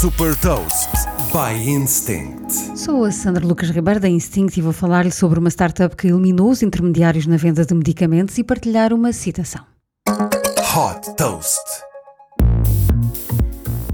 Super Toast by Instinct. Sou a Sandra Lucas Ribeiro da Instinct e vou falar-lhe sobre uma startup que eliminou os intermediários na venda de medicamentos e partilhar uma citação. Hot Toast.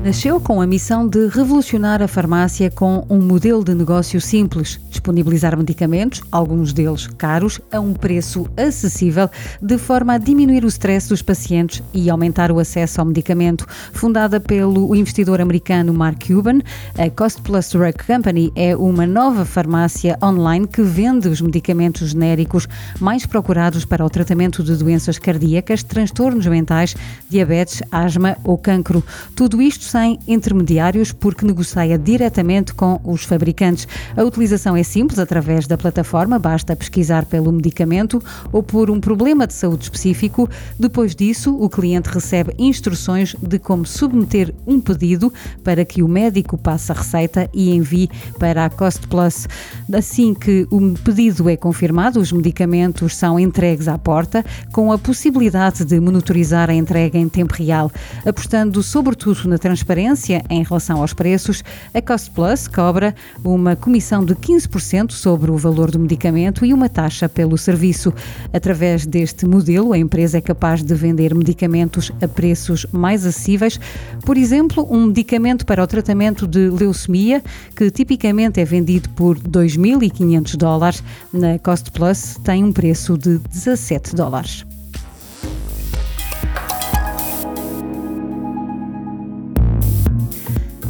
Nasceu com a missão de revolucionar a farmácia com um modelo de negócio simples, disponibilizar medicamentos, alguns deles caros, a um preço acessível, de forma a diminuir o stress dos pacientes e aumentar o acesso ao medicamento. Fundada pelo investidor americano Mark Cuban, a Cost Plus Drug Company é uma nova farmácia online que vende os medicamentos genéricos mais procurados para o tratamento de doenças cardíacas, transtornos mentais, diabetes, asma ou cancro. Tudo isto sem intermediários, porque negocia diretamente com os fabricantes. A utilização é simples através da plataforma, basta pesquisar pelo medicamento ou por um problema de saúde específico. Depois disso, o cliente recebe instruções de como submeter um pedido para que o médico passe a receita e envie para a Cost Plus. Assim que o pedido é confirmado, os medicamentos são entregues à porta, com a possibilidade de monitorizar a entrega em tempo real, apostando sobretudo na transparência transparência em relação aos preços, a Cost Plus cobra uma comissão de 15% sobre o valor do medicamento e uma taxa pelo serviço. Através deste modelo, a empresa é capaz de vender medicamentos a preços mais acessíveis. Por exemplo, um medicamento para o tratamento de leucemia, que tipicamente é vendido por 2.500 dólares, na Cost Plus tem um preço de 17 dólares.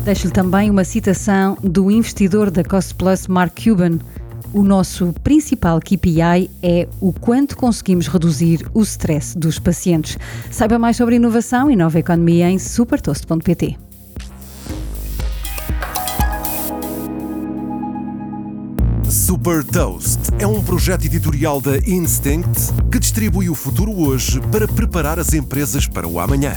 Deixo-lhe também uma citação do investidor da Cost Plus, Mark Cuban. O nosso principal KPI é o quanto conseguimos reduzir o stress dos pacientes. Saiba mais sobre inovação e nova economia em supertoast.pt. Super Toast é um projeto editorial da Instinct que distribui o futuro hoje para preparar as empresas para o amanhã.